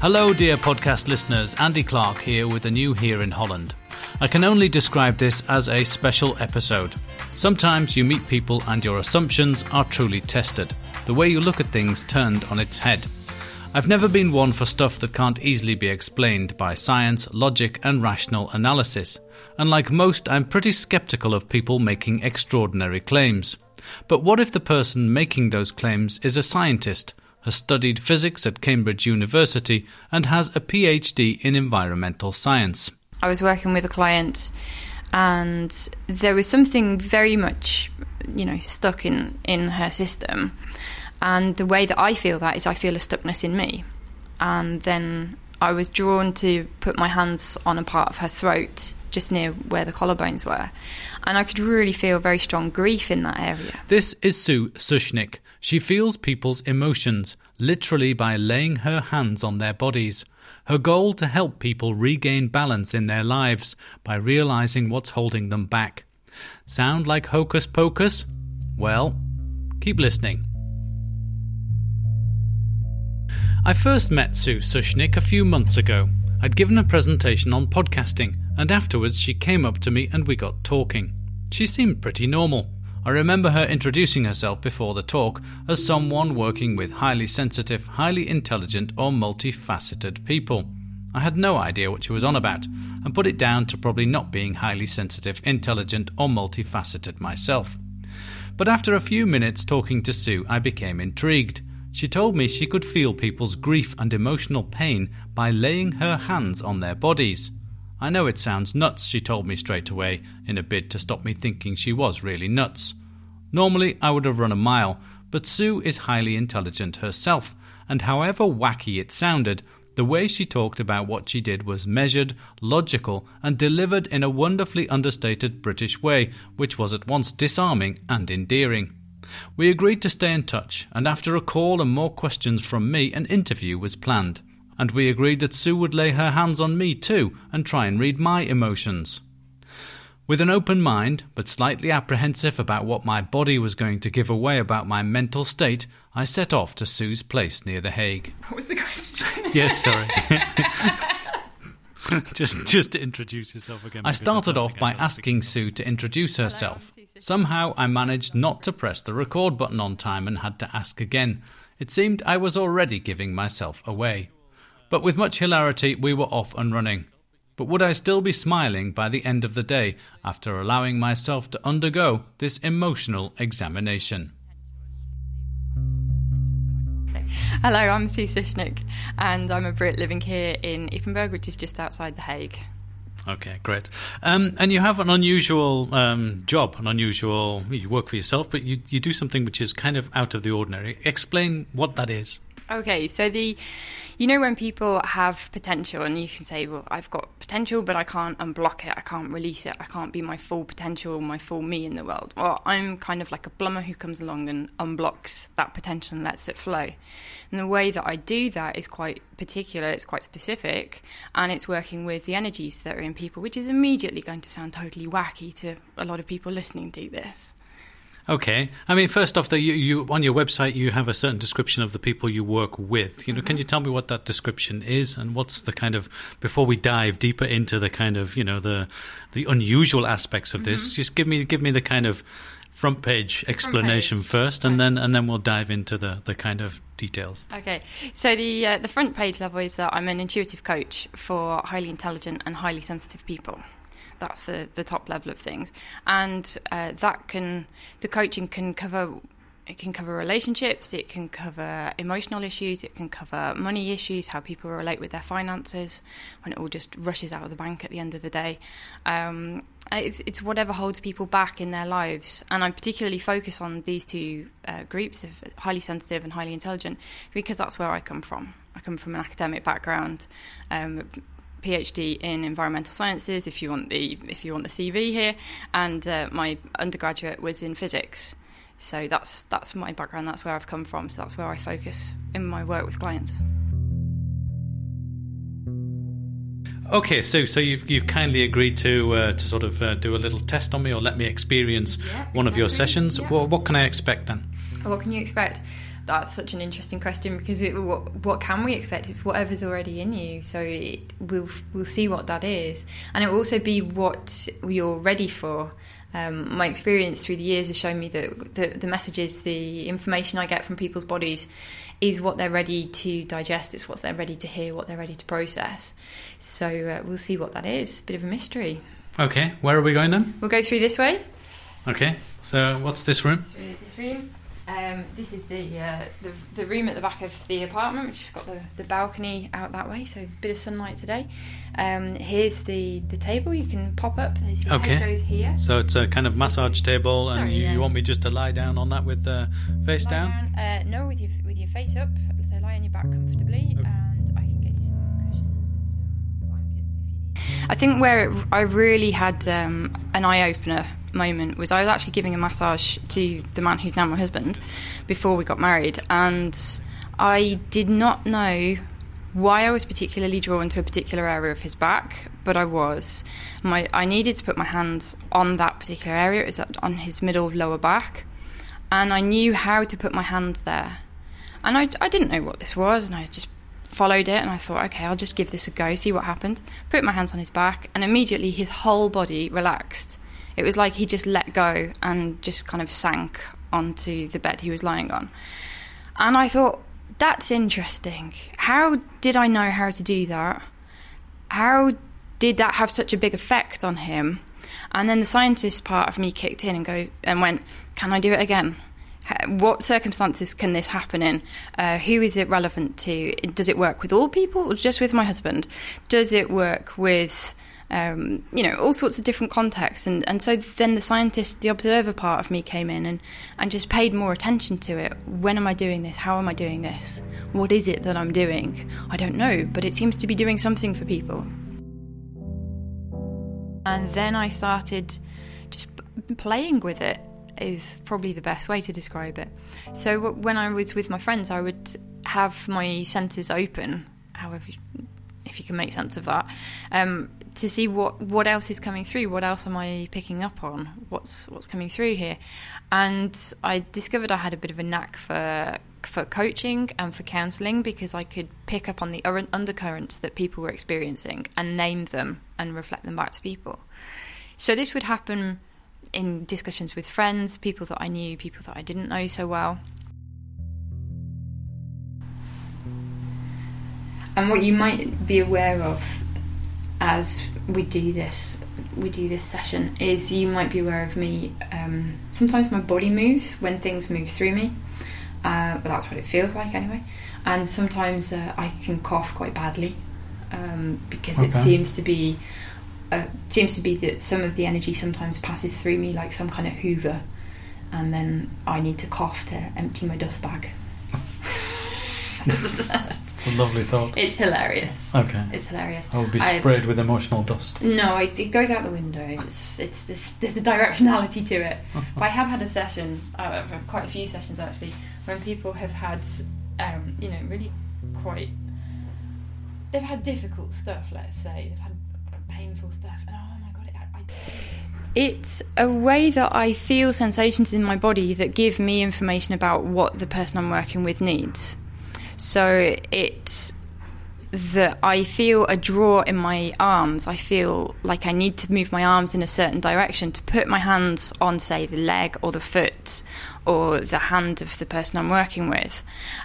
Hello, dear podcast listeners. Andy Clark here with a new Here in Holland. I can only describe this as a special episode. Sometimes you meet people and your assumptions are truly tested. The way you look at things turned on its head. I've never been one for stuff that can't easily be explained by science, logic, and rational analysis. And like most, I'm pretty skeptical of people making extraordinary claims. But what if the person making those claims is a scientist, has studied physics at Cambridge University, and has a PhD in environmental science? I was working with a client and there was something very much you know stuck in in her system and the way that I feel that is I feel a stuckness in me and then I was drawn to put my hands on a part of her throat just near where the collarbones were and I could really feel very strong grief in that area This is Sue Sushnik. She feels people's emotions, literally by laying her hands on their bodies. Her goal to help people regain balance in their lives by realizing what's holding them back. Sound like hocus pocus? Well, keep listening. I first met Sue Sushnik a few months ago. I'd given a presentation on podcasting, and afterwards she came up to me and we got talking. She seemed pretty normal. I remember her introducing herself before the talk as someone working with highly sensitive, highly intelligent, or multifaceted people. I had no idea what she was on about, and put it down to probably not being highly sensitive, intelligent, or multifaceted myself. But after a few minutes talking to Sue, I became intrigued. She told me she could feel people's grief and emotional pain by laying her hands on their bodies. I know it sounds nuts, she told me straight away, in a bid to stop me thinking she was really nuts. Normally, I would have run a mile, but Sue is highly intelligent herself, and however wacky it sounded, the way she talked about what she did was measured, logical, and delivered in a wonderfully understated British way, which was at once disarming and endearing. We agreed to stay in touch, and after a call and more questions from me, an interview was planned. And we agreed that Sue would lay her hands on me too and try and read my emotions. With an open mind, but slightly apprehensive about what my body was going to give away about my mental state, I set off to Sue's place near The Hague. what was the question Yes, sorry. just, just to introduce yourself again. I started I off by asking Sue to introduce herself. Somehow I managed not to press the record button on time and had to ask again. It seemed I was already giving myself away. But with much hilarity, we were off and running. But would I still be smiling by the end of the day after allowing myself to undergo this emotional examination? Hello, I'm Sue Sushnik, and I'm a Brit living here in Ypenburg, which is just outside The Hague. Okay, great. Um, and you have an unusual um, job, an unusual. You work for yourself, but you you do something which is kind of out of the ordinary. Explain what that is. Okay, so the, you know, when people have potential and you can say, well, I've got potential, but I can't unblock it, I can't release it, I can't be my full potential, my full me in the world. Well, I'm kind of like a plumber who comes along and unblocks that potential and lets it flow. And the way that I do that is quite particular, it's quite specific, and it's working with the energies that are in people, which is immediately going to sound totally wacky to a lot of people listening to this. Okay. I mean, first off, the, you, you on your website you have a certain description of the people you work with. You know, can you tell me what that description is and what's the kind of before we dive deeper into the kind of you know the the unusual aspects of this? Just give me give me the kind of front page explanation first, and then and then we'll dive into the the kind of details. Okay, so the uh, the front page level is that I'm an intuitive coach for highly intelligent and highly sensitive people. That's the the top level of things, and uh, that can the coaching can cover. It can cover relationships, it can cover emotional issues, it can cover money issues, how people relate with their finances when it all just rushes out of the bank at the end of the day. Um, it's, it's whatever holds people back in their lives. And I particularly focus on these two uh, groups of highly sensitive and highly intelligent because that's where I come from. I come from an academic background. Um, PhD in environmental sciences, if you want the if you want the CV here, and uh, my undergraduate was in physics. So that's that's my background. That's where I've come from. So that's where I focus in my work with clients. Okay, so so you've you've kindly agreed to uh, to sort of uh, do a little test on me or let me experience Yeah, one of your sessions. Yeah. What, what can I expect then? What can you expect? That's such an interesting question because it, what, what can we expect? It's whatever's already in you. So it, we'll we'll see what that is, and it will also be what you're ready for. Um, my experience through the years has shown me that the, the messages, the information I get from people's bodies, is what they're ready to digest. It's what they're ready to hear, what they're ready to process. So uh, we'll see what that is. Bit of a mystery. Okay, where are we going then? We'll go through this way. Okay, so what's this room? Through this room. Um, this is the, uh, the the room at the back of the apartment, which has got the, the balcony out that way, so a bit of sunlight today. Um, here's the, the table you can pop up. Okay. head goes here. So it's a kind of massage table, and Sorry, you, you want me just to lie down on that with uh, face Lie down? Uh, no, with your with your face up. So lie on your back comfortably, Okay. and I can get you some cushions and some blankets if you need. I think where it, I really had um, an eye opener moment was I was actually giving a massage to the man who's now my husband before we got married, and I did not know why I was particularly drawn to a particular area of his back, but I was. My I needed to put my hands on that particular area. It was on his middle lower back, and I knew how to put my hands there. And I, I didn't know what this was, and I just followed it, and I thought, okay, I'll just give this a go, see what happens. Put my hands on his back, and immediately his whole body relaxed. It was like he just let go and just kind of sank onto the bed he was lying on. And I thought, that's interesting. How did I know how to do that? How did that have such a big effect on him? And then the scientist part of me kicked in and go and went, "Can I do it again? What circumstances can this happen in? Uh, who is it relevant to? Does it work with all people or just with my husband? Does it work with um, you know all sorts of different contexts? And and so then the scientist, the observer part of me came in and and just paid more attention to it. When am I doing this? How am I doing this? What is it that I'm doing? I don't know, but it seems to be doing something for people. And then I started just playing with it is probably the best way to describe it. So when I was with my friends, I would have my senses open, however, if you can make sense of that, um, to see what what else is coming through. What else am I picking up on? What's what's coming through here? And I discovered I had a bit of a knack for for coaching and for counselling because I could pick up on the undercurrents that people were experiencing and name them and reflect them back to people. So this would happen in discussions with friends, people that I knew, people that I didn't know so well. And what you might be aware of as we do this, we do this session, is you might be aware of me. Um, sometimes my body moves when things move through me. Uh, but that's what it feels like anyway. And sometimes uh, I can cough quite badly um, because it seems to be uh, seems to be that some of the energy sometimes passes through me like some kind of Hoover, and then I need to cough to empty my dust bag. It's a lovely thought. It's hilarious. Okay. It's hilarious. I will be I- sprayed with emotional dust. No, it, it goes out the window. It's it's this, there's a directionality to it. But I have had a session, uh, quite a few sessions actually, when people have had, um, you know, really quite. They've had difficult stuff. Let's say they've had painful stuff, and oh my god, it, I, I it's a way that I feel sensations in my body that give me information about what the person I'm working with needs. So it's that I feel a draw in my arms. I feel like I need to move my arms in a certain direction to put my hands on, say, the leg or the foot or the hand of the person I'm working with.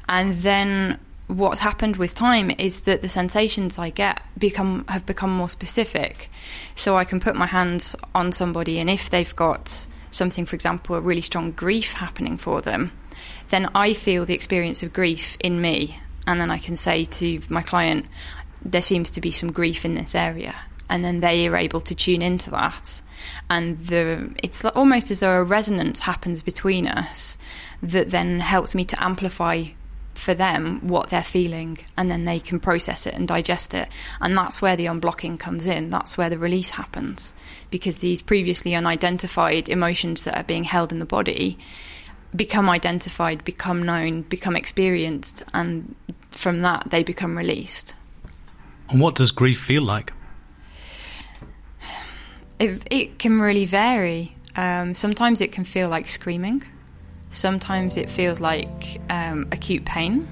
And then what's happened with time is that the sensations I get become have become more specific. So I can put my hands on somebody and if they've got something, for example, a really strong grief happening for them, then I feel the experience of grief in me. And then I can say to my client, there seems to be some grief in this area. And then they are able to tune into that. And the, it's almost as though a resonance happens between us that then helps me to amplify for them what they're feeling and then they can process it and digest it and that's where the unblocking comes in that's where the release happens because these previously unidentified emotions that are being held in the body become identified become known become experienced and from that they become released And what does grief feel like? it, it can really vary um, sometimes it can feel like screaming Sometimes it feels like um, acute pain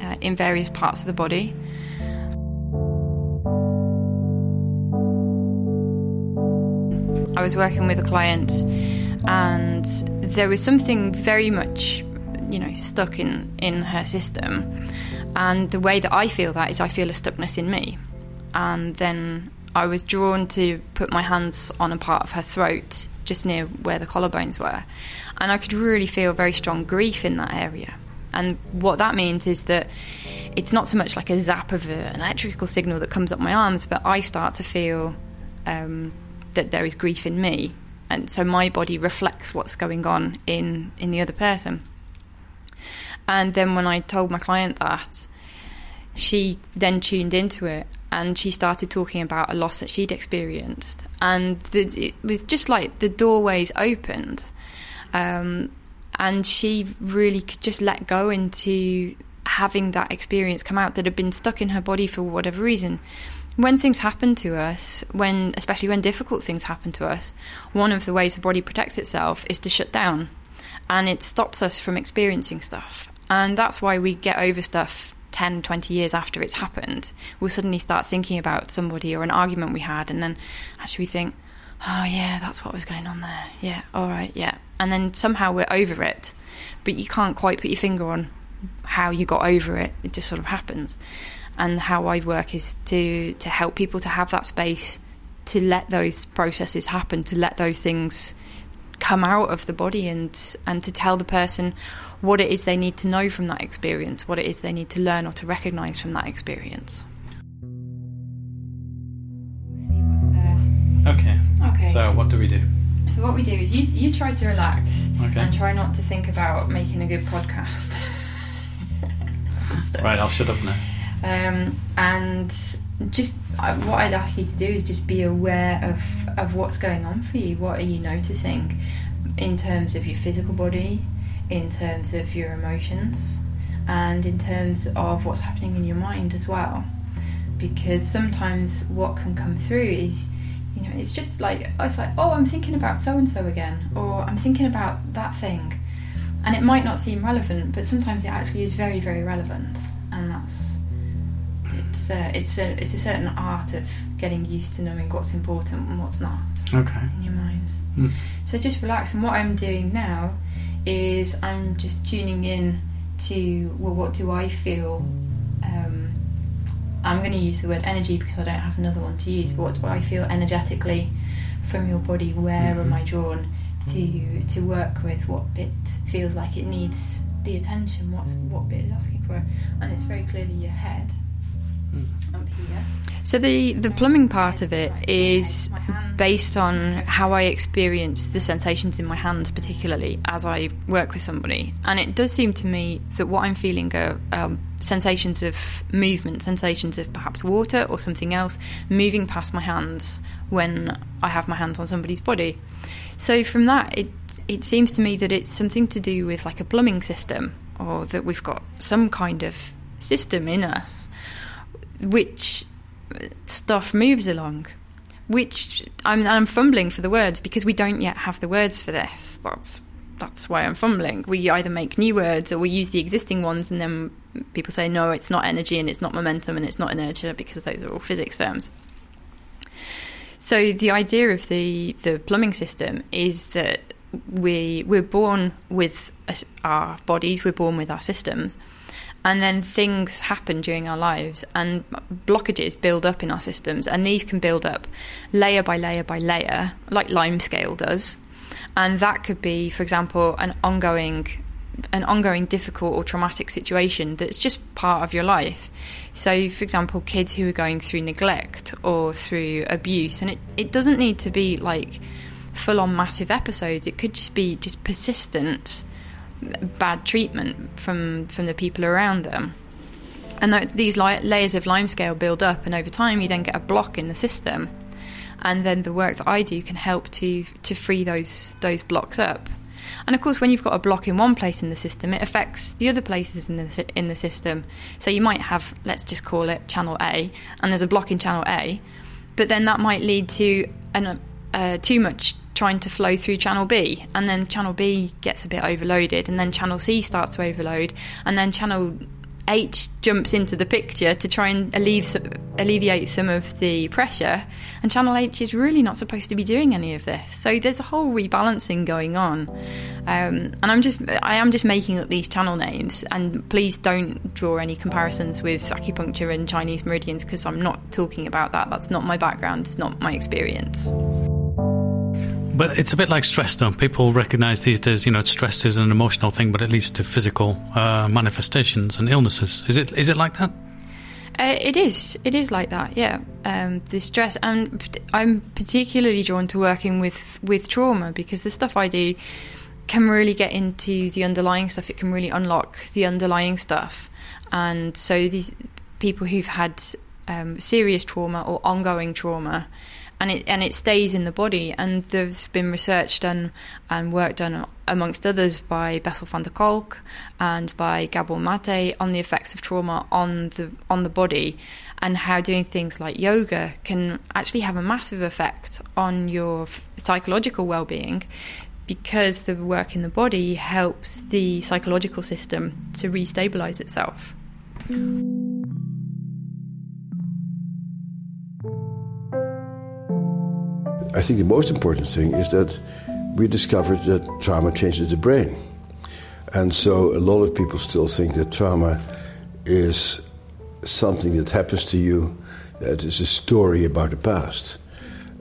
uh, in various parts of the body. I was working with a client, and there was something very much, you know, stuck in in her system. And the way that I feel that is, I feel a stuckness in me, and then I was drawn to put my hands on a part of her throat, just near where the collarbones were, and I could really feel very strong grief in that area. And what that means is that it's not so much like a zap of an electrical signal that comes up my arms, but I start to feel um, that there is grief in me, and so my body reflects what's going on in in the other person. And then when I told my client that, she then tuned into it and she started talking about a loss that she'd experienced, and the, it was just like the doorways opened, um, and she really could just let go into having that experience come out that had been stuck in her body for whatever reason when things happen to us, when especially when difficult things happen to us, one of the ways the body protects itself is to shut down, and it stops us from experiencing stuff. And that's why we get over stuff 10, 20 years after it's happened. We'll suddenly start thinking about somebody or an argument we had, and then actually we think, oh, yeah, that's what was going on there. Yeah, all right, yeah. And then somehow we're over it, but you can't quite put your finger on how you got over it. It just sort of happens and how I work is to to help people to have that space to let those processes happen, to let those things come out of the body and and to tell the person what it is they need to know from that experience, what it is they need to learn or to recognize from that experience. Okay. Okay. So what do we do? So what we do is you you try to relax Okay. and try not to think about making a good podcast. Right, I'll shut up now. Um, and just what I'd ask you to do is just be aware of of what's going on for you. What are you noticing in terms of your physical body, in terms of your emotions, and in terms of what's happening in your mind as well? Because sometimes what can come through is you know it's just like it's like oh I'm thinking about so and so again, or I'm thinking about that thing. And it might not seem relevant, but sometimes it actually is very, very relevant, and that's it's a, it's a it's a certain art of getting used to knowing what's important and what's not Okay. in your minds. Mm. So just relax. And what I'm doing now is I'm just tuning in to well, what do I feel? Um, I'm going to use the word energy because I don't have another one to use. But what do I feel energetically from your body? Where am Mhm. I drawn to to work with? What bit feels like it needs the attention? What's what bit is asking for? it? And it's very clearly your head. So the the plumbing part of it is based on how I experience the sensations in my hands, particularly as I work with somebody. And it does seem to me that what I'm feeling are um, sensations of movement, sensations of perhaps water or something else moving past my hands when I have my hands on somebody's body. So from that, it it seems to me that it's something to do with like a plumbing system, or that we've got some kind of system in us which stuff moves along. Which I'm, I'm fumbling for the words because we don't yet have the words for this. That's that's why I'm fumbling. We either make new words or we use the existing ones, and then people say no, it's not energy and it's not momentum and it's not inertia because those are all physics terms. So the idea of the the plumbing system is that we we're born with our bodies, we're born with our systems, and then things happen during our lives and blockages build up in our systems and these can build up layer by layer by layer like limescale does. And that could be for example an ongoing an ongoing difficult or traumatic situation that's just part of your life. So for example kids who are going through neglect or through abuse and it, it doesn't need to be like full on massive episodes. It could just be just persistent bad treatment from from the people around them. And th- these layers of limescale build up, and over time, you then get a block in the system. And then the work that I do can help to to free those those blocks up. And of course, when you've got a block in one place in the system, it affects the other places in the in the system. So you might have, let's just call it channel A, and there's a block in channel A, but then that might lead to an uh, too much trying to flow through channel B, and then channel B gets a bit overloaded, and then channel C starts to overload, and then channel H jumps into the picture to try and alleviate some of the pressure, and channel H is really not supposed to be doing any of this. So there's a whole rebalancing going on, um, and I'm just I am just making up these channel names, and please don't draw any comparisons with acupuncture and Chinese meridians because I'm not talking about that. That's not my background. It's not my experience. But it's a bit like stress, though. People recognize these days, you know, stress is an emotional thing, but it leads to physical uh, manifestations and illnesses. Is it? Is it like that? Uh, it is. It is like that. Yeah. Um, the stress, and I'm particularly drawn to working with with trauma because the stuff I do can really get into the underlying stuff. It can really unlock the underlying stuff, and so these people who've had um, serious trauma or ongoing trauma and it and it stays in the body. And there's been research done and work done amongst others by Bessel van der Kolk and by Gabor Mate on the effects of trauma on the on the body and how doing things like yoga can actually have a massive effect on your psychological well-being because the work in the body helps the psychological system to restabilize itself. I think the most important thing is that we discovered that trauma changes the brain. And so a lot of people still think that trauma is something that happens to you that is a story about the past.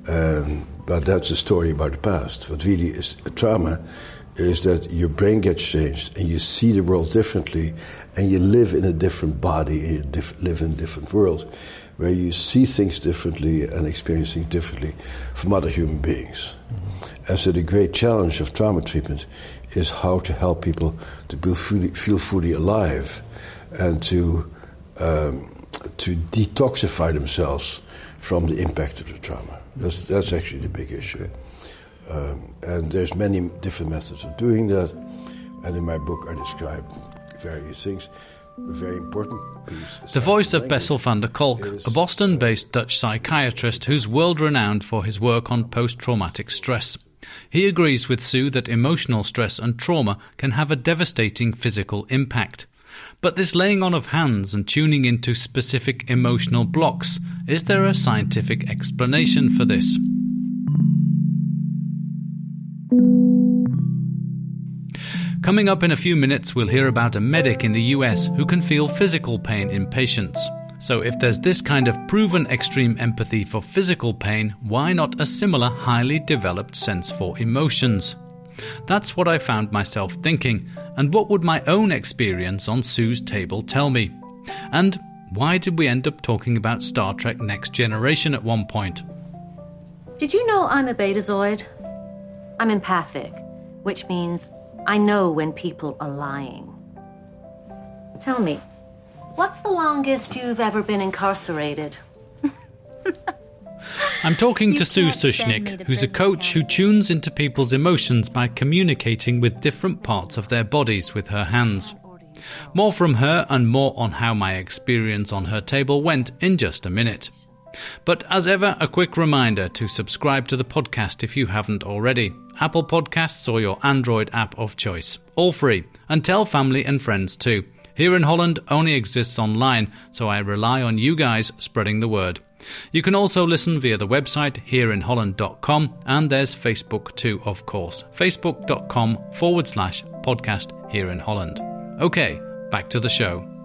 Um, but that's a story about the past. What really is trauma is that your brain gets changed and you see the world differently and you live in a different body and you diff- live in a different world where you see things differently and experience things differently from other human beings. Mm-hmm. And so the great challenge of trauma treatment is how to help people to fully, feel fully alive and to um, to detoxify themselves from the impact of the trauma. That's, that's actually the big issue. Um, and there's many different methods of doing that. And in my book, I describe various things very important piece. The voice of Bessel van der Kolk, a Boston based Dutch psychiatrist who's world renowned for his work on post traumatic stress. He agrees with Sue that emotional stress and trauma can have a devastating physical impact. But this laying on of hands and tuning into specific emotional blocks, is there a scientific explanation for this? Coming up in a few minutes, we'll hear about a medic in the US who can feel physical pain in patients. So, if there's this kind of proven extreme empathy for physical pain, why not a similar highly developed sense for emotions? That's what I found myself thinking, and what would my own experience on Sue's table tell me? And why did we end up talking about Star Trek Next Generation at one point? Did you know I'm a betazoid? I'm empathic, which means I know when people are lying. Tell me, what's the longest you've ever been incarcerated? I'm talking to Sue Sushnik, who's a coach who tunes into people's emotions by communicating with different parts of their bodies with her hands. More from her and more on how my experience on her table went in just a minute. But as ever, a quick reminder to subscribe to the podcast if you haven't already. Apple Podcasts or your Android app of choice. All free. And tell family and friends too. Here in Holland only exists online, so I rely on you guys spreading the word. You can also listen via the website hereinholland.com and there's Facebook too, of course. Facebook.com forward slash podcast here in Holland. Okay, back to the show.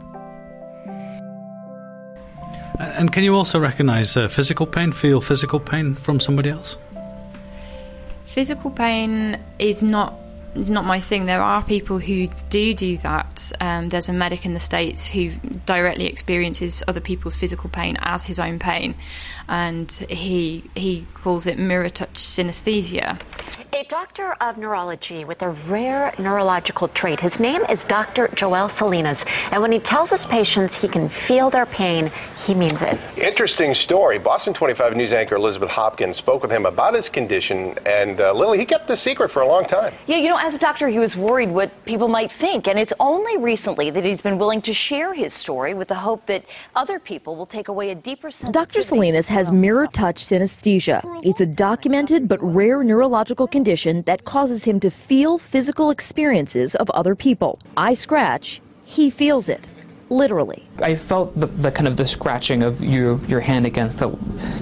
And can you also recognize uh, physical pain, feel physical pain from somebody else? Physical pain is not is not my thing. There are people who do do that. Um, there's a medic in the states who directly experiences other people's physical pain as his own pain, and he he calls it mirror touch synesthesia. A doctor of neurology with a rare neurological trait. His name is Dr. Joel Salinas, and when he tells his patients he can feel their pain, he means it. Interesting story. Boston 25 News anchor Elizabeth Hopkins spoke with him about his condition, and uh, Lily, he kept the secret for a long time. Yeah, you know, as a doctor, he was worried what people might think, and it's only recently that he's been willing to share his story with the hope that other people will take away a deeper sense. Dr. Salinas has mirror touch synesthesia. It's a documented but rare neurological condition that causes him to feel physical experiences of other people. I scratch, he feels it literally. I felt the, the, kind of the scratching of your your hand against the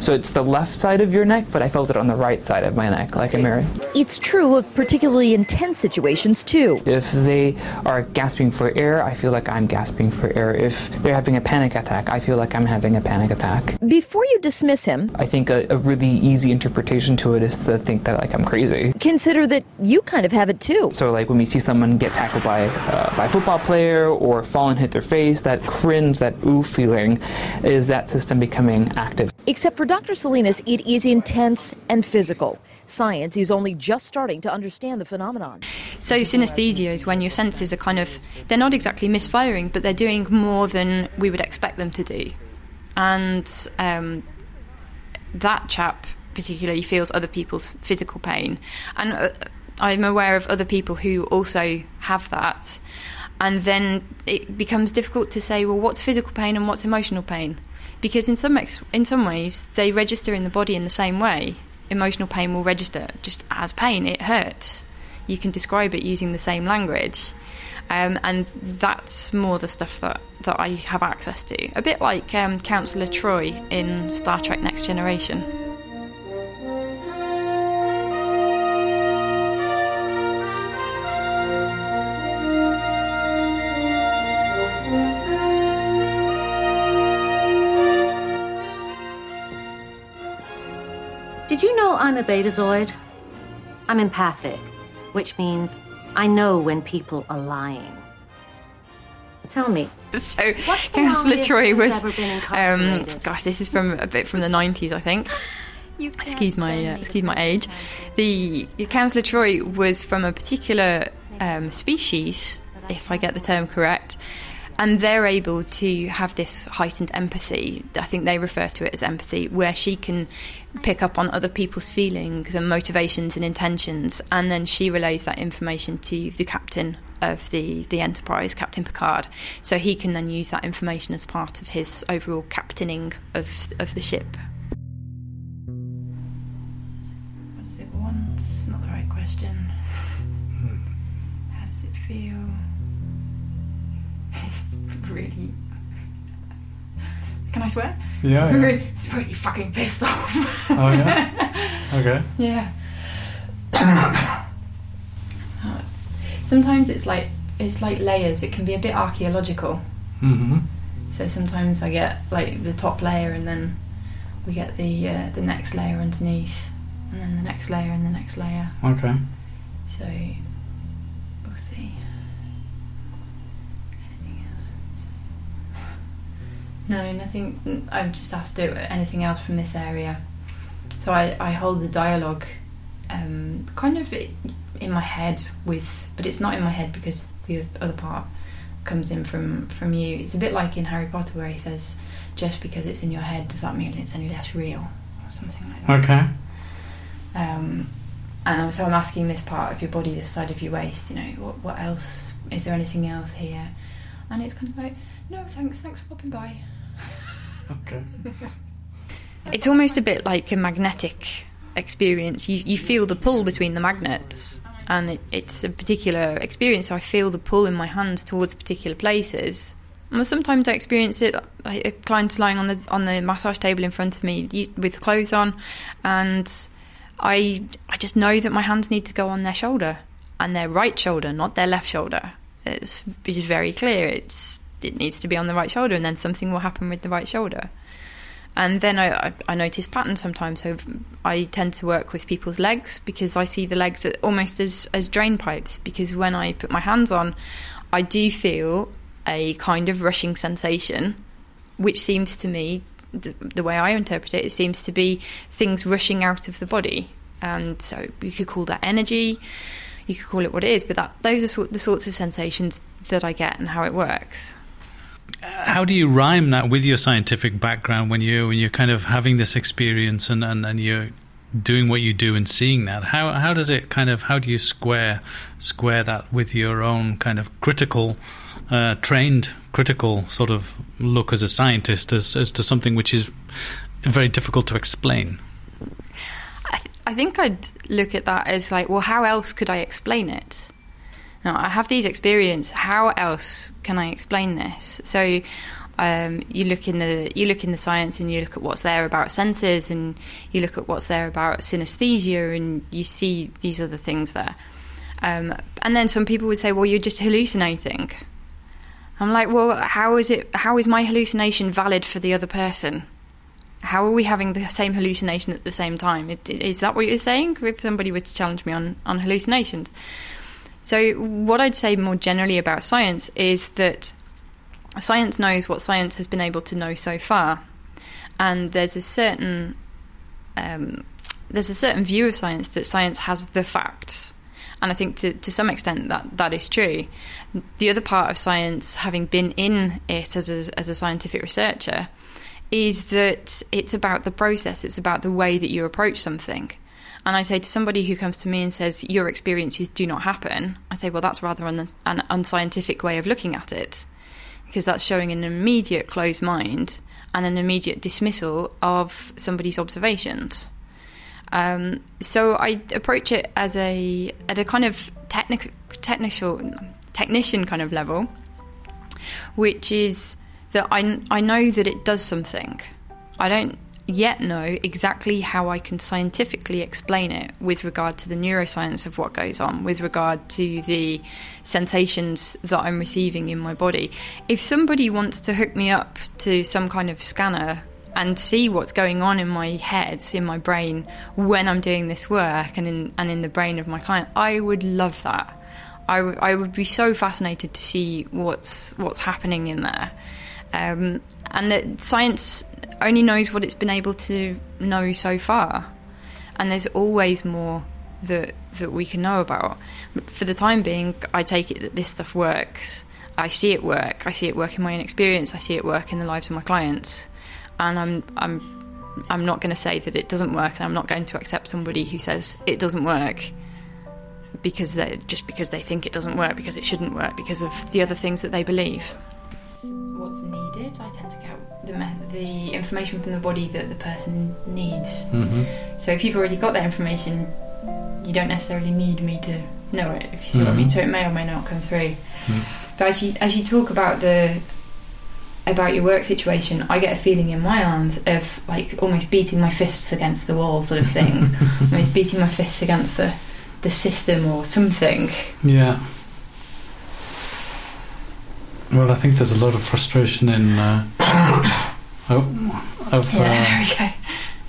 so it's the left side of your neck, but I felt it on the right side of my neck, like a mirror. It's true of particularly intense situations too. If they are gasping for air, I feel like I'm gasping for air. If they're having a panic attack, I feel like I'm having a panic attack. Before you dismiss him, I think a, a really easy interpretation to it is to think that like I'm crazy. Consider that you kind of have it too. So like when we see someone get tackled by uh, by a football player or fall and hit their face, that cringe, that ooh feeling, is that system becoming active. Except for Dr. Salinas, it is intense and physical. Science is only just starting to understand the phenomenon. So synesthesia is when your senses are kind of, they're not exactly misfiring, but they're doing more than we would expect them to do. And um, that chap particularly feels other people's physical pain. And uh, I'm aware of other people who also have that and then it becomes difficult to say, well, what's physical pain and what's emotional pain? Because in some ex- in some ways they register in the body in the same way. Emotional pain will register just as pain; it hurts. You can describe it using the same language. Um, and that's more the stuff that, that I have access to. A bit like um, Councillor Troi in Star Trek Next Generation. I'm a betazoid? I'm empathic, which means I know when people are lying. Tell me. So, Councillor Troi was. Um, gosh, this is from a bit from the 90s, I think. excuse my uh, excuse my age. The Councillor Troi was from a particular um, species, if I get the term correct, and they're able to have this heightened empathy. I think they refer to it as empathy, where she can pick up on other people's feelings and motivations and intentions, and then she relays that information to the captain of the, the Enterprise, Captain Picard. So he can then use that information as part of his overall captaining of of the ship. Can I swear? Yeah, It's yeah. it's really fucking pissed off. Oh yeah. Okay. Yeah. sometimes it's like it's like layers. It can be a bit archaeological. Mm-hmm. So sometimes I get like the top layer, and then we get the uh, the next layer underneath, and then the next layer and the next layer. Okay. So we'll see. No, nothing. I've just asked it anything else from this area. So I, I hold the dialogue um, kind of in my head with, but it's not in my head because the other part comes in from from you. It's a bit like in Harry Potter where he says, "Just because it's in your head, does that mean it's any less real?" or something like that. Okay. Um, and so I'm asking this part of your body, this side of your waist, you know, what, what else? Is there anything else here? And it's kind of like, no, thanks, thanks for popping by. Okay. It's almost a bit like a magnetic experience. You, you feel the pull between the magnets, and it, it's a particular experience. So I feel the pull in my hands towards particular places. And sometimes I experience it. Like a client's lying on the on the massage table in front of me with clothes on, and I I just know that my hands need to go on their shoulder, and their right shoulder, not their left shoulder. It's, it's very clear. It's it needs to be on the right shoulder, and then something will happen with the right shoulder. And then I, I, I notice patterns sometimes. So I tend to work with people's legs because I see the legs almost as, as drain pipes. Because when I put my hands on, I do feel a kind of rushing sensation, which seems to me, the, the way I interpret it, it seems to be things rushing out of the body. And so you could call that energy, you could call it what it is, but that those are the sorts of sensations that I get and how it works. How do you rhyme that with your scientific background when you when you're kind of having this experience and, and, and you're doing what you do and seeing that? How how does it kind of how do you square square that with your own kind of critical uh, trained critical sort of look as a scientist as, as to something which is very difficult to explain? I, th- I think I'd look at that as like, well, how else could I explain it? Now, I have these experience. How else can I explain this? So, um, you look in the you look in the science and you look at what's there about senses and you look at what's there about synesthesia and you see these other things there. Um, and then some people would say, "Well, you're just hallucinating." I'm like, "Well, how is it? How is my hallucination valid for the other person? How are we having the same hallucination at the same time? Is that what you're saying? If somebody were to challenge me on on hallucinations." So, what I'd say more generally about science is that science knows what science has been able to know so far, and there's a certain um, there's a certain view of science that science has the facts, and I think to to some extent that that is true. The other part of science, having been in it as a, as a scientific researcher, is that it's about the process. It's about the way that you approach something. And I say to somebody who comes to me and says, Your experiences do not happen, I say, Well, that's rather an, an unscientific way of looking at it, because that's showing an immediate closed mind and an immediate dismissal of somebody's observations. Um, so I approach it as a at a kind of technic, technical technician kind of level, which is that I I know that it does something. I don't yet know exactly how I can scientifically explain it with regard to the neuroscience of what goes on, with regard to the sensations that I'm receiving in my body. If somebody wants to hook me up to some kind of scanner and see what's going on in my head, in my brain, when I'm doing this work and in, and in the brain of my client, I would love that. I, w- I would be so fascinated to see what's what's happening in there. Um, and that science only knows what it's been able to know so far, and there's always more that that we can know about. But for the time being, I take it that this stuff works. I see it work. I see it work in my own experience. I see it work in the lives of my clients, and I'm I'm I'm not going to say that it doesn't work, and I'm not going to accept somebody who says it doesn't work because they just because they think it doesn't work because it shouldn't work because of the other things that they believe. What's needed? I tend to get the me- the information from the body that the person needs. Mm-hmm. So if you've already got that information, you don't necessarily need me to know it. If you see what I mean, Mhm. so it may or may not come through. Mm. But as you as you talk about the about your work situation, I get a feeling in my arms of like almost beating my fists against the wall, sort of thing. almost beating my fists against the the system or something. Yeah. Well, I think there's a lot of frustration in uh, oh, of Yeah, there uh,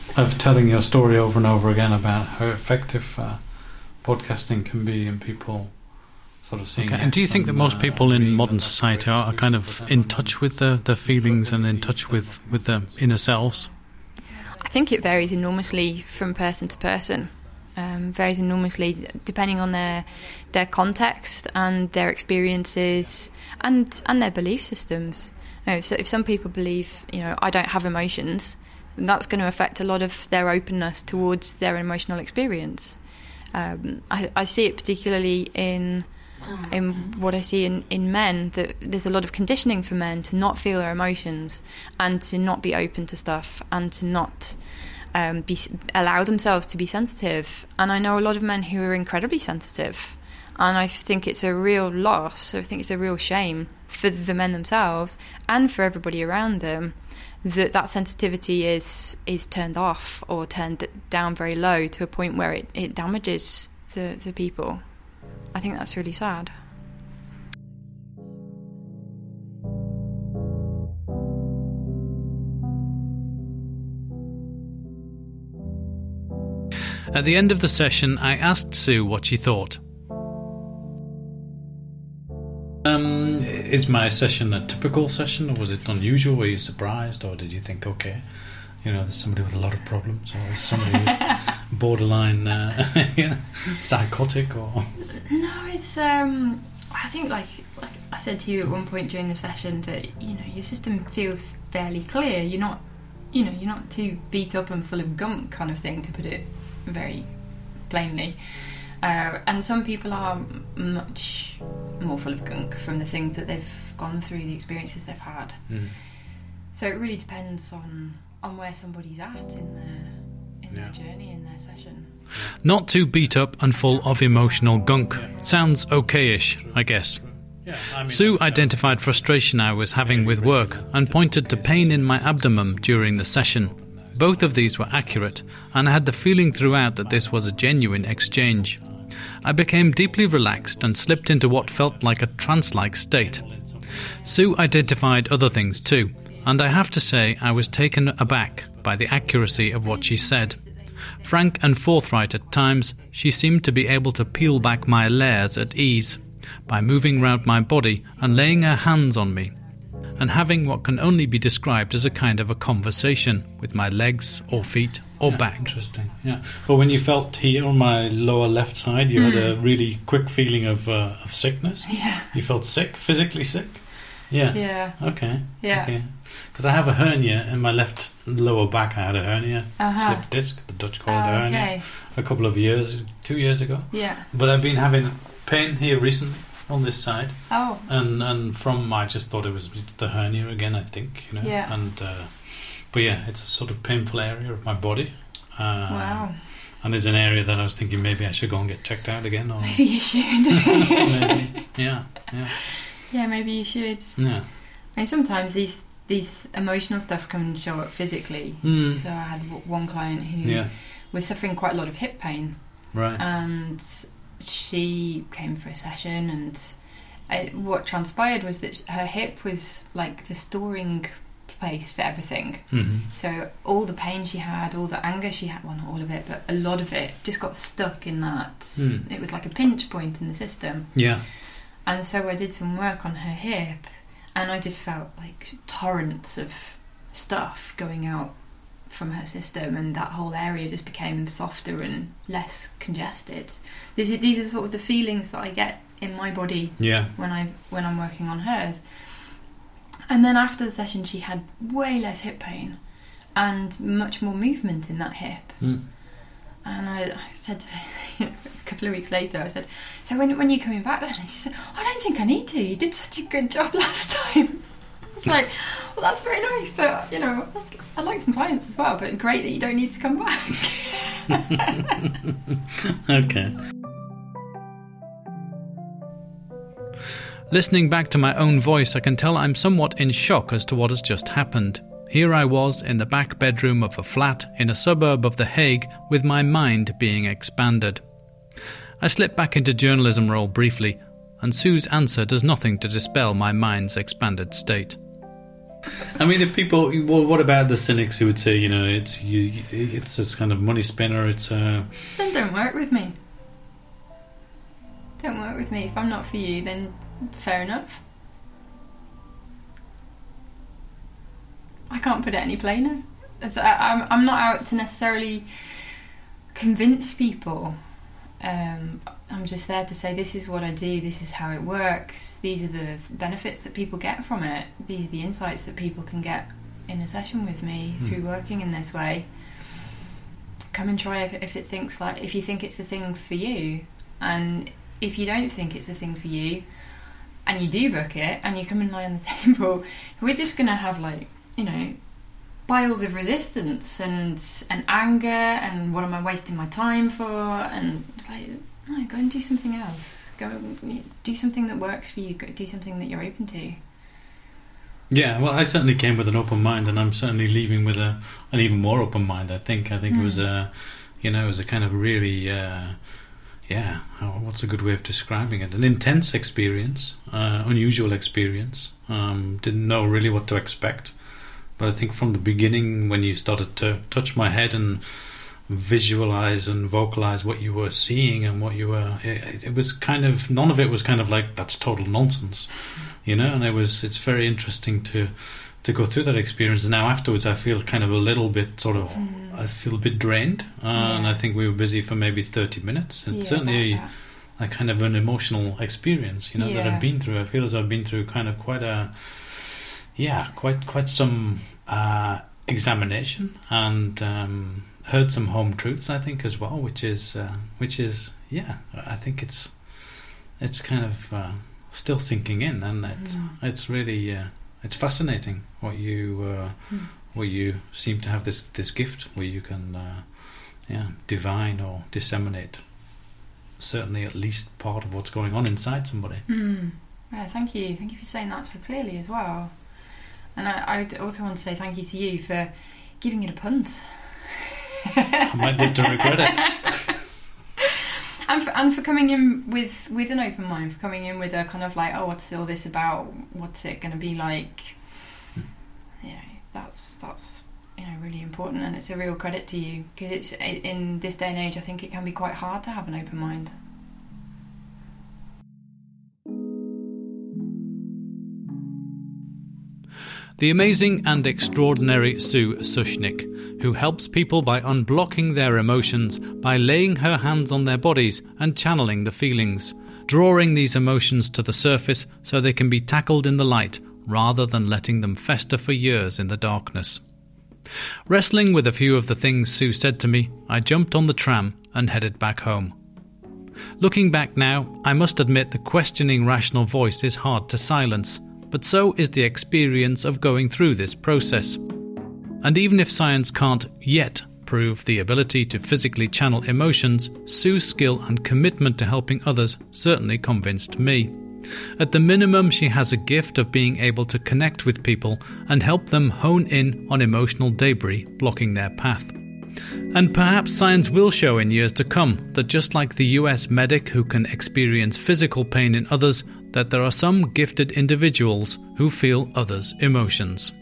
we go. of telling your story over and over again about how effective uh, podcasting can be in people sort of seeing. Okay, and do you think that and, most uh, people in modern society are, are kind of in touch with their, their feelings and in touch with, with their inner selves? I think it varies enormously from person to person. Um, varies enormously depending on their their context and their experiences and and their belief systems. You know, so if some people believe, you know, I don't have emotions, then that's going to affect a lot of their openness towards their emotional experience. Um, I, I see it particularly in in what I see in, in men that there's a lot of conditioning for men to not feel their emotions and to not be open to stuff and to not um, be allow themselves to be sensitive. And I know a lot of men who are incredibly sensitive, and I think it's a real loss. I think it's a real shame for the men themselves and for everybody around them that that sensitivity is is turned off or turned down very low to a point where it, it damages the, the people. I think that's really sad. At the end of the session, I asked Sue what she thought. Um, is my session a typical session, or was it unusual? Were you surprised, or did you think, okay, you know, there's somebody with a lot of problems, or is somebody who's borderline uh, psychotic or? No, it's. Um, I think like like I said to you at one point during the session that you know your system feels fairly clear. You're not, you know, you're not too beat up and full of gunk kind of thing to put it very plainly. Uh, and some people are much more full of gunk from the things that they've gone through, the experiences they've had. Mm. So it really depends on on where somebody's at in their in Yeah. their journey in their session. Not too beat up and full of emotional gunk. Sounds okayish, I guess. Sue identified frustration I was having with work and pointed to pain in my abdomen during the session. Both of these were accurate, and I had the feeling throughout that this was a genuine exchange. I became deeply relaxed and slipped into what felt like a trance like state. Sue identified other things too, and I have to say I was taken aback by the accuracy of what she said. Frank and forthright at times, she seemed to be able to peel back my layers at ease by moving round my body and laying her hands on me, and having what can only be described as a kind of a conversation with my legs or feet or back. Interesting. Yeah. Well, when you felt here on my lower left side, you had a really quick feeling of uh, of sickness. Yeah. You felt sick, physically sick. Yeah. Yeah. Okay. Yeah. Okay. Because I have a hernia in my left lower back. I had a hernia, Uh-huh. slip disc. The Dutch call it Oh, a hernia. okay. A couple of years, two years ago. Yeah. But I've been having pain here recently on this side. Oh. And and from I just thought it was it's the hernia again. I think you know. Yeah. And uh, but yeah, it's a sort of painful area of my body. Uh, Wow. And it's an area that I was thinking maybe I should go and get checked out again. Or Maybe you should. maybe. Yeah. Yeah. Yeah, maybe you should. Yeah. I mean, sometimes these these emotional stuff can show up physically. Mm. So I had one client who Yeah. was suffering quite a lot of hip pain, Right. and she came for a session, and uh, what transpired was that her hip was like the storing place for everything. Mhm. So all the pain she had, all the anger she had, well, not all of it, but a lot of it just got stuck in that. Mm. It was like a pinch point in the system. Yeah. And so I did some work on her hip, and I just felt like torrents of stuff going out from her system, and that whole area just became softer and less congested. These are, these are sort of the feelings that I get in my body Yeah. when I when I'm working on hers. And then after the session, she had way less hip pain and much more movement in that hip. Mm. And I, I said to her a couple of weeks later, I said, "So when when are you coming back then?" And she said, "I don't think I need to. You did such a good job last time." It's like, well, that's very nice, but you know, I'd like some clients as well. But great that you don't need to come back. okay. Listening back to my own voice, I can tell I'm somewhat in shock as to what has just happened. Here I was in the back bedroom of a flat in a suburb of The Hague with my mind being expanded. I slipped back into journalism role briefly, and Sue's answer does nothing to dispel my mind's expanded state. I mean, if people, well, what about the cynics who would say, you know, it's you, it's this kind of money spinner. It's uh, then don't work with me. Don't work with me. If I'm not for you, then fair enough. I can't put it any plainer. It's, I, I'm, I'm not out to necessarily convince people. Um, I'm just there to say this is what I do, this is how it works, these are the benefits that people get from it, these are the insights that people can get in a session with me Hmm. through working in this way. Come and try if, if it thinks like if you think it's the thing for you, and if you don't think it's the thing for you, and you do book it, and you come and lie on the table, we're just gonna have like you know piles of resistance and and anger and what am I wasting my time for and it's like no go and do something else go do something that works for you go do something that you're open to yeah. Well, I certainly came with an open mind, and I'm certainly leaving with a an even more open mind. I think. I think it was Mm. a, you know, it was a kind of really, uh, yeah. What's a good way of describing it? An intense experience, uh, unusual experience. Um, didn't know really what to expect. But I think from the beginning, when you started to touch my head and visualize and vocalize what you were seeing and what you were, it, it was kind of none of it was kind of like that's total nonsense, you know. And it was it's very interesting to to go through that experience. And now afterwards, I feel kind of a little bit sort of, mm. I feel a bit drained. Uh, yeah. And I think we were busy for maybe 30 minutes. And yeah, certainly a kind of an emotional experience, you know, yeah. that I've been through. I feel as I've been through kind of quite a, yeah, quite quite some uh, examination and um, heard some home truths. I think as well, which is uh, which is yeah, I think it's it's kind of uh, still sinking in, and it's mm. it's really uh, it's fascinating what you mm. what you seem to have this this gift where you can uh, yeah divine or disseminate certainly at least part of what's going on inside somebody. Mm. Yeah, thank you. Thank you for saying that so clearly as well. And I, I also want to say thank you to you for giving it a punt. I might live to regret it. and for, and for coming in with with an open mind, for coming in with a kind of like, oh, what's all this about? What's it going to be like? Hmm. You know, that's that's you know really important, and it's a real credit to you because it's in this day and age. I think it can be quite hard to have an open mind. The amazing and extraordinary Sue Sushnik, who helps people by unblocking their emotions by laying her hands on their bodies and channeling the feelings, drawing these emotions to the surface so they can be tackled in the light rather than letting them fester for years in the darkness. Wrestling with a few of the things Sue said to me, I jumped on the tram and headed back home. Looking back now, I must admit the questioning rational voice is hard to silence, but so is the experience of going through this process. And even if science can't yet prove the ability to physically channel emotions, Sue's skill and commitment to helping others certainly convinced me. At the minimum, she has a gift of being able to connect with people and help them hone in on emotional debris blocking their path. And perhaps science will show in years to come that just like the US medic who can experience physical pain in others, that there are some gifted individuals who feel others' emotions.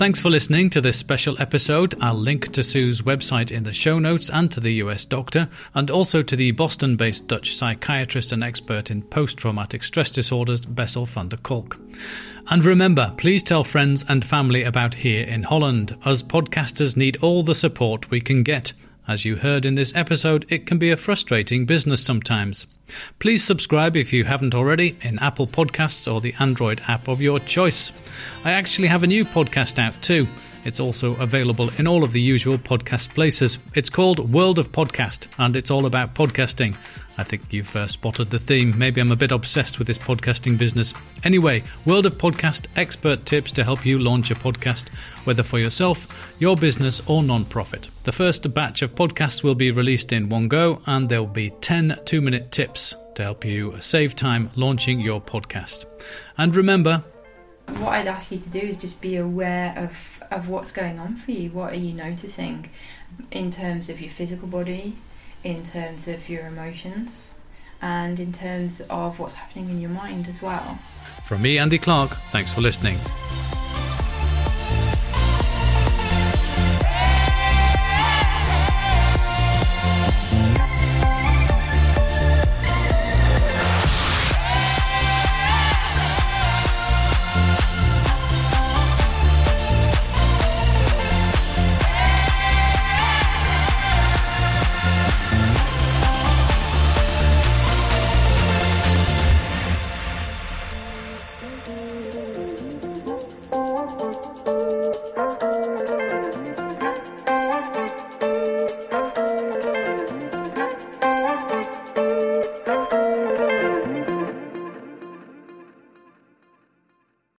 Thanks for listening to this special episode. I'll link to Sue's website in the show notes and to the US doctor, and also to the Boston based Dutch psychiatrist and expert in post traumatic stress disorders, Bessel van der Kolk. And remember, please tell friends and family about Here in Holland. Us podcasters need all the support we can get. As you heard in this episode, it can be a frustrating business sometimes. Please subscribe if you haven't already in Apple Podcasts or the Android app of your choice. I actually have a new podcast out too. It's also available in all of the usual podcast places. It's called World of Podcast, and it's all about podcasting. I think you've uh, spotted the theme. Maybe I'm a bit obsessed with this podcasting business. Anyway, World of Podcast expert tips to help you launch a podcast, whether for yourself, your business, or non-profit. The first batch of podcasts will be released in one go, and there will be 10 two minute tips to help you save time launching your podcast. And remember, what I'd ask you to do is just be aware of of what's going on for you. What are you noticing in terms of your physical body, in terms of your emotions, and in terms of what's happening in your mind as well. From me, Andy Clark, thanks for listening.